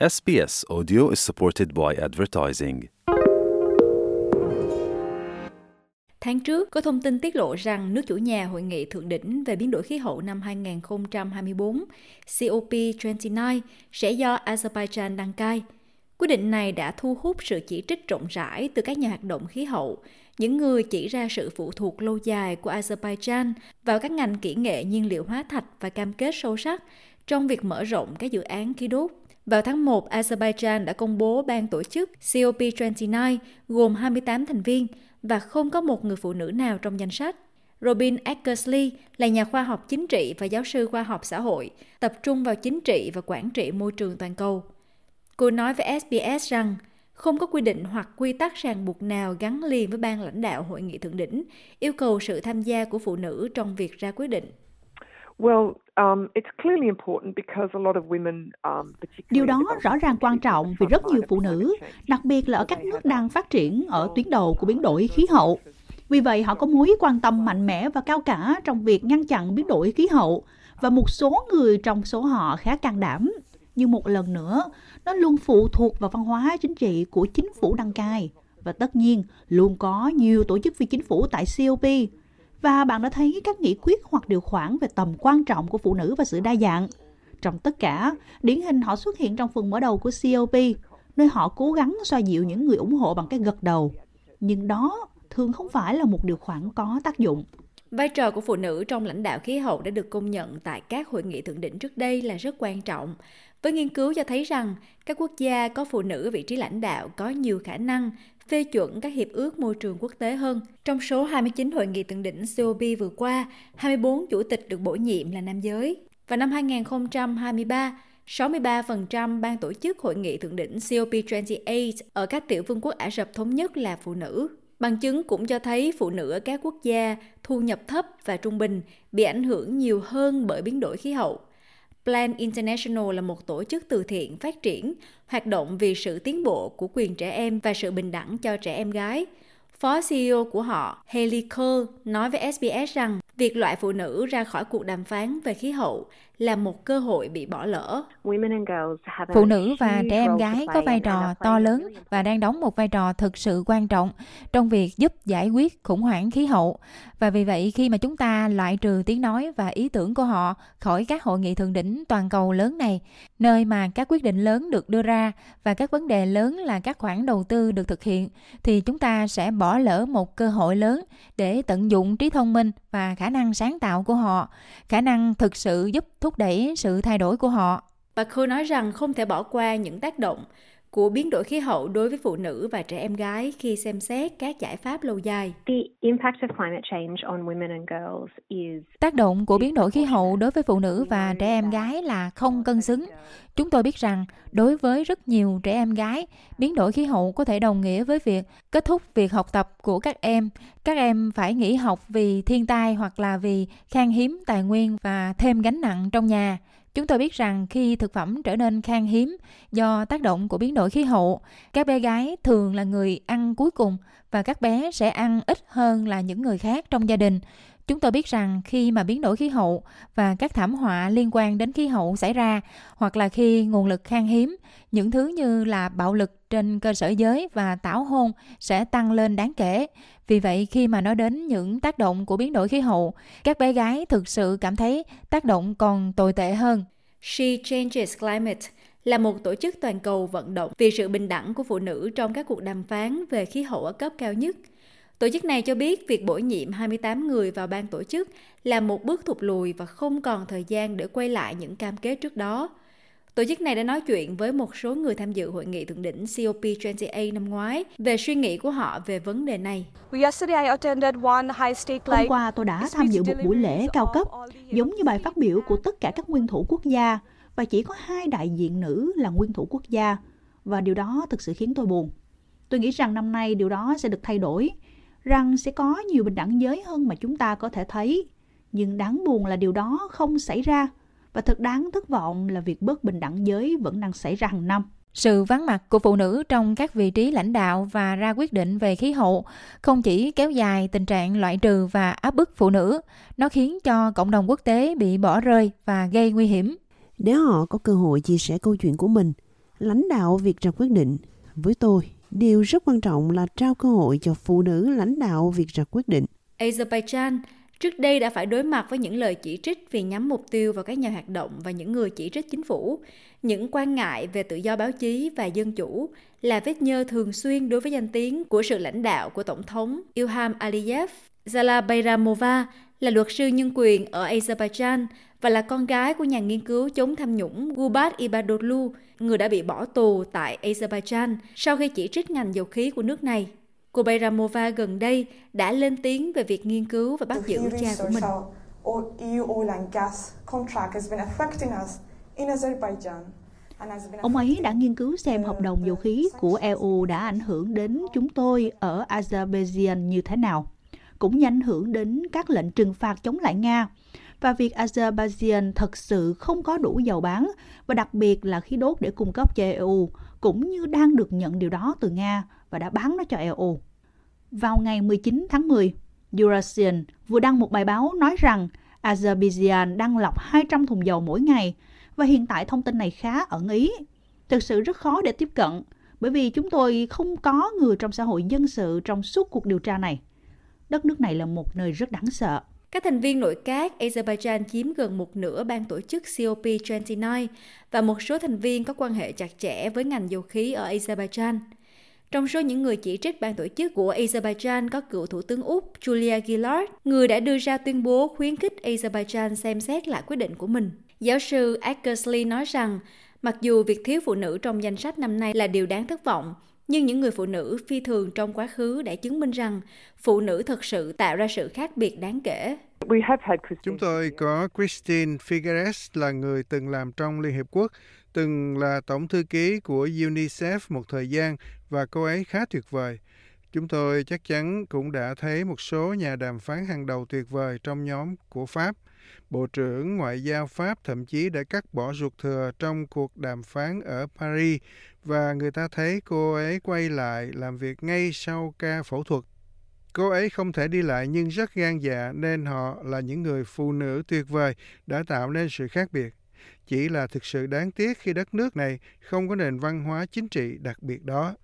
SBS Audio is supported by advertising. Tháng trước, có thông tin tiết lộ rằng nước chủ nhà Hội nghị Thượng đỉnh về biến đổi khí hậu năm 2024, COP29, sẽ do Azerbaijan đăng cai. Quyết định này đã thu hút sự chỉ trích rộng rãi từ các nhà hoạt động khí hậu, những người chỉ ra sự phụ thuộc lâu dài của Azerbaijan vào các ngành kỹ nghệ nhiên liệu hóa thạch và cam kết sâu sắc trong việc mở rộng các dự án khí đốt. Vào tháng 1, Azerbaijan đã công bố ban tổ chức COP29 gồm 28 thành viên và không có một người phụ nữ nào trong danh sách. Robin Eckersley là nhà khoa học chính trị và giáo sư khoa học xã hội, tập trung vào chính trị và quản trị môi trường toàn cầu. Cô nói với SBS rằng không có quy định hoặc quy tắc ràng buộc nào gắn liền với ban lãnh đạo hội nghị thượng đỉnh, yêu cầu sự tham gia của phụ nữ trong việc ra quyết định. Điều đó rõ ràng quan trọng vì rất nhiều phụ nữ, đặc biệt là ở các nước đang phát triển ở tuyến đầu của biến đổi khí hậu. Vì vậy, họ có mối quan tâm mạnh mẽ và cao cả trong việc ngăn chặn biến đổi khí hậu và một số người trong số họ khá can đảm. Nhưng một lần nữa, nó luôn phụ thuộc vào văn hóa chính trị của chính phủ đăng cai. Và tất nhiên, luôn có nhiều tổ chức phi chính phủ tại COP và bạn đã thấy các nghị quyết hoặc điều khoản về tầm quan trọng của phụ nữ và sự đa dạng. Trong tất cả, điển hình họ xuất hiện trong phần mở đầu của COP, nơi họ cố gắng xoa dịu những người ủng hộ bằng cái gật đầu. Nhưng đó thường không phải là một điều khoản có tác dụng. Vai trò của phụ nữ trong lãnh đạo khí hậu đã được công nhận tại các hội nghị thượng đỉnh trước đây là rất quan trọng. Với nghiên cứu cho thấy rằng các quốc gia có phụ nữ vị trí lãnh đạo có nhiều khả năng phê chuẩn các hiệp ước môi trường quốc tế hơn. Trong số 29 hội nghị thượng đỉnh COP vừa qua, 24 chủ tịch được bổ nhiệm là nam giới. Vào năm 2023, 63% ban tổ chức hội nghị thượng đỉnh COP28 ở các tiểu vương quốc Ả Rập Thống Nhất là phụ nữ. Bằng chứng cũng cho thấy phụ nữ ở các quốc gia thu nhập thấp và trung bình bị ảnh hưởng nhiều hơn bởi biến đổi khí hậu. Plan International là một tổ chức từ thiện phát triển, hoạt động vì sự tiến bộ của quyền trẻ em và sự bình đẳng cho trẻ em gái. Phó CEO của họ, Haley Cole, nói với SBS rằng việc loại phụ nữ ra khỏi cuộc đàm phán về khí hậu là một cơ hội bị bỏ lỡ. Phụ nữ và trẻ em gái có vai trò to lớn và đang đóng một vai trò thực sự quan trọng trong việc giúp giải quyết khủng hoảng khí hậu. Và vì vậy khi mà chúng ta loại trừ tiếng nói và ý tưởng của họ khỏi các hội nghị thượng đỉnh toàn cầu lớn này, nơi mà các quyết định lớn được đưa ra và các vấn đề lớn là các khoản đầu tư được thực hiện, thì chúng ta sẽ bỏ lỡ một cơ hội lớn để tận dụng trí thông minh và khả khả năng sáng tạo của họ, khả năng thực sự giúp thúc đẩy sự thay đổi của họ. Bà khu nói rằng không thể bỏ qua những tác động của biến đổi khí hậu đối với phụ nữ và trẻ em gái khi xem xét các giải pháp lâu dài. Tác động của biến đổi khí hậu đối với phụ nữ và trẻ em gái là không cân xứng. Chúng tôi biết rằng đối với rất nhiều trẻ em gái, biến đổi khí hậu có thể đồng nghĩa với việc kết thúc việc học tập của các em. Các em phải nghỉ học vì thiên tai hoặc là vì khan hiếm tài nguyên và thêm gánh nặng trong nhà. Chúng tôi biết rằng khi thực phẩm trở nên khan hiếm do tác động của biến đổi khí hậu, các bé gái thường là người ăn cuối cùng và các bé sẽ ăn ít hơn là những người khác trong gia đình. Chúng tôi biết rằng khi mà biến đổi khí hậu và các thảm họa liên quan đến khí hậu xảy ra hoặc là khi nguồn lực khan hiếm, những thứ như là bạo lực trên cơ sở giới và tảo hôn sẽ tăng lên đáng kể. Vì vậy khi mà nói đến những tác động của biến đổi khí hậu, các bé gái thực sự cảm thấy tác động còn tồi tệ hơn. She Changes Climate là một tổ chức toàn cầu vận động vì sự bình đẳng của phụ nữ trong các cuộc đàm phán về khí hậu ở cấp cao nhất – Tổ chức này cho biết việc bổ nhiệm 28 người vào ban tổ chức là một bước thụt lùi và không còn thời gian để quay lại những cam kết trước đó. Tổ chức này đã nói chuyện với một số người tham dự hội nghị thượng đỉnh COP28 năm ngoái về suy nghĩ của họ về vấn đề này. Hôm qua tôi đã tham dự một buổi lễ cao cấp, giống như bài phát biểu của tất cả các nguyên thủ quốc gia, và chỉ có hai đại diện nữ là nguyên thủ quốc gia, và điều đó thực sự khiến tôi buồn. Tôi nghĩ rằng năm nay điều đó sẽ được thay đổi rằng sẽ có nhiều bình đẳng giới hơn mà chúng ta có thể thấy. Nhưng đáng buồn là điều đó không xảy ra và thật đáng thất vọng là việc bất bình đẳng giới vẫn đang xảy ra hàng năm. Sự vắng mặt của phụ nữ trong các vị trí lãnh đạo và ra quyết định về khí hậu không chỉ kéo dài tình trạng loại trừ và áp bức phụ nữ, nó khiến cho cộng đồng quốc tế bị bỏ rơi và gây nguy hiểm. Nếu họ có cơ hội chia sẻ câu chuyện của mình, Lãnh đạo việc ra quyết định. Với tôi, điều rất quan trọng là trao cơ hội cho phụ nữ lãnh đạo việc ra quyết định. Azerbaijan trước đây đã phải đối mặt với những lời chỉ trích vì nhắm mục tiêu vào các nhà hoạt động và những người chỉ trích chính phủ. Những quan ngại về tự do báo chí và dân chủ là vết nhơ thường xuyên đối với danh tiếng của sự lãnh đạo của Tổng thống Ilham Aliyev. Zala Bayramova là luật sư nhân quyền ở Azerbaijan và là con gái của nhà nghiên cứu chống tham nhũng Gubat Ibadoglu, người đã bị bỏ tù tại Azerbaijan sau khi chỉ trích ngành dầu khí của nước này. Cô Bayramova gần đây đã lên tiếng về việc nghiên cứu và bắt giữ cha của mình. Ông ấy đã nghiên cứu xem hợp đồng dầu khí của EU đã ảnh hưởng đến chúng tôi ở Azerbaijan như thế nào, cũng như ảnh hưởng đến các lệnh trừng phạt chống lại Nga và việc Azerbaijan thật sự không có đủ dầu bán và đặc biệt là khí đốt để cung cấp cho EU cũng như đang được nhận điều đó từ Nga và đã bán nó cho EU. Vào ngày 19 tháng 10, Eurasian vừa đăng một bài báo nói rằng Azerbaijan đang lọc 200 thùng dầu mỗi ngày và hiện tại thông tin này khá ẩn ý. Thực sự rất khó để tiếp cận bởi vì chúng tôi không có người trong xã hội dân sự trong suốt cuộc điều tra này. Đất nước này là một nơi rất đáng sợ. Các thành viên nội các Azerbaijan chiếm gần một nửa ban tổ chức COP29 và một số thành viên có quan hệ chặt chẽ với ngành dầu khí ở Azerbaijan. Trong số những người chỉ trích ban tổ chức của Azerbaijan có cựu Thủ tướng Úc Julia Gillard, người đã đưa ra tuyên bố khuyến khích Azerbaijan xem xét lại quyết định của mình. Giáo sư Eckersley nói rằng, mặc dù việc thiếu phụ nữ trong danh sách năm nay là điều đáng thất vọng, nhưng những người phụ nữ phi thường trong quá khứ đã chứng minh rằng phụ nữ thực sự tạo ra sự khác biệt đáng kể. Chúng tôi có Christine Figueres là người từng làm trong Liên Hiệp Quốc, từng là tổng thư ký của UNICEF một thời gian và cô ấy khá tuyệt vời. Chúng tôi chắc chắn cũng đã thấy một số nhà đàm phán hàng đầu tuyệt vời trong nhóm của Pháp. Bộ trưởng Ngoại giao Pháp thậm chí đã cắt bỏ ruột thừa trong cuộc đàm phán ở Paris và người ta thấy cô ấy quay lại làm việc ngay sau ca phẫu thuật. Cô ấy không thể đi lại nhưng rất gan dạ nên họ là những người phụ nữ tuyệt vời đã tạo nên sự khác biệt. Chỉ là thực sự đáng tiếc khi đất nước này không có nền văn hóa chính trị đặc biệt đó.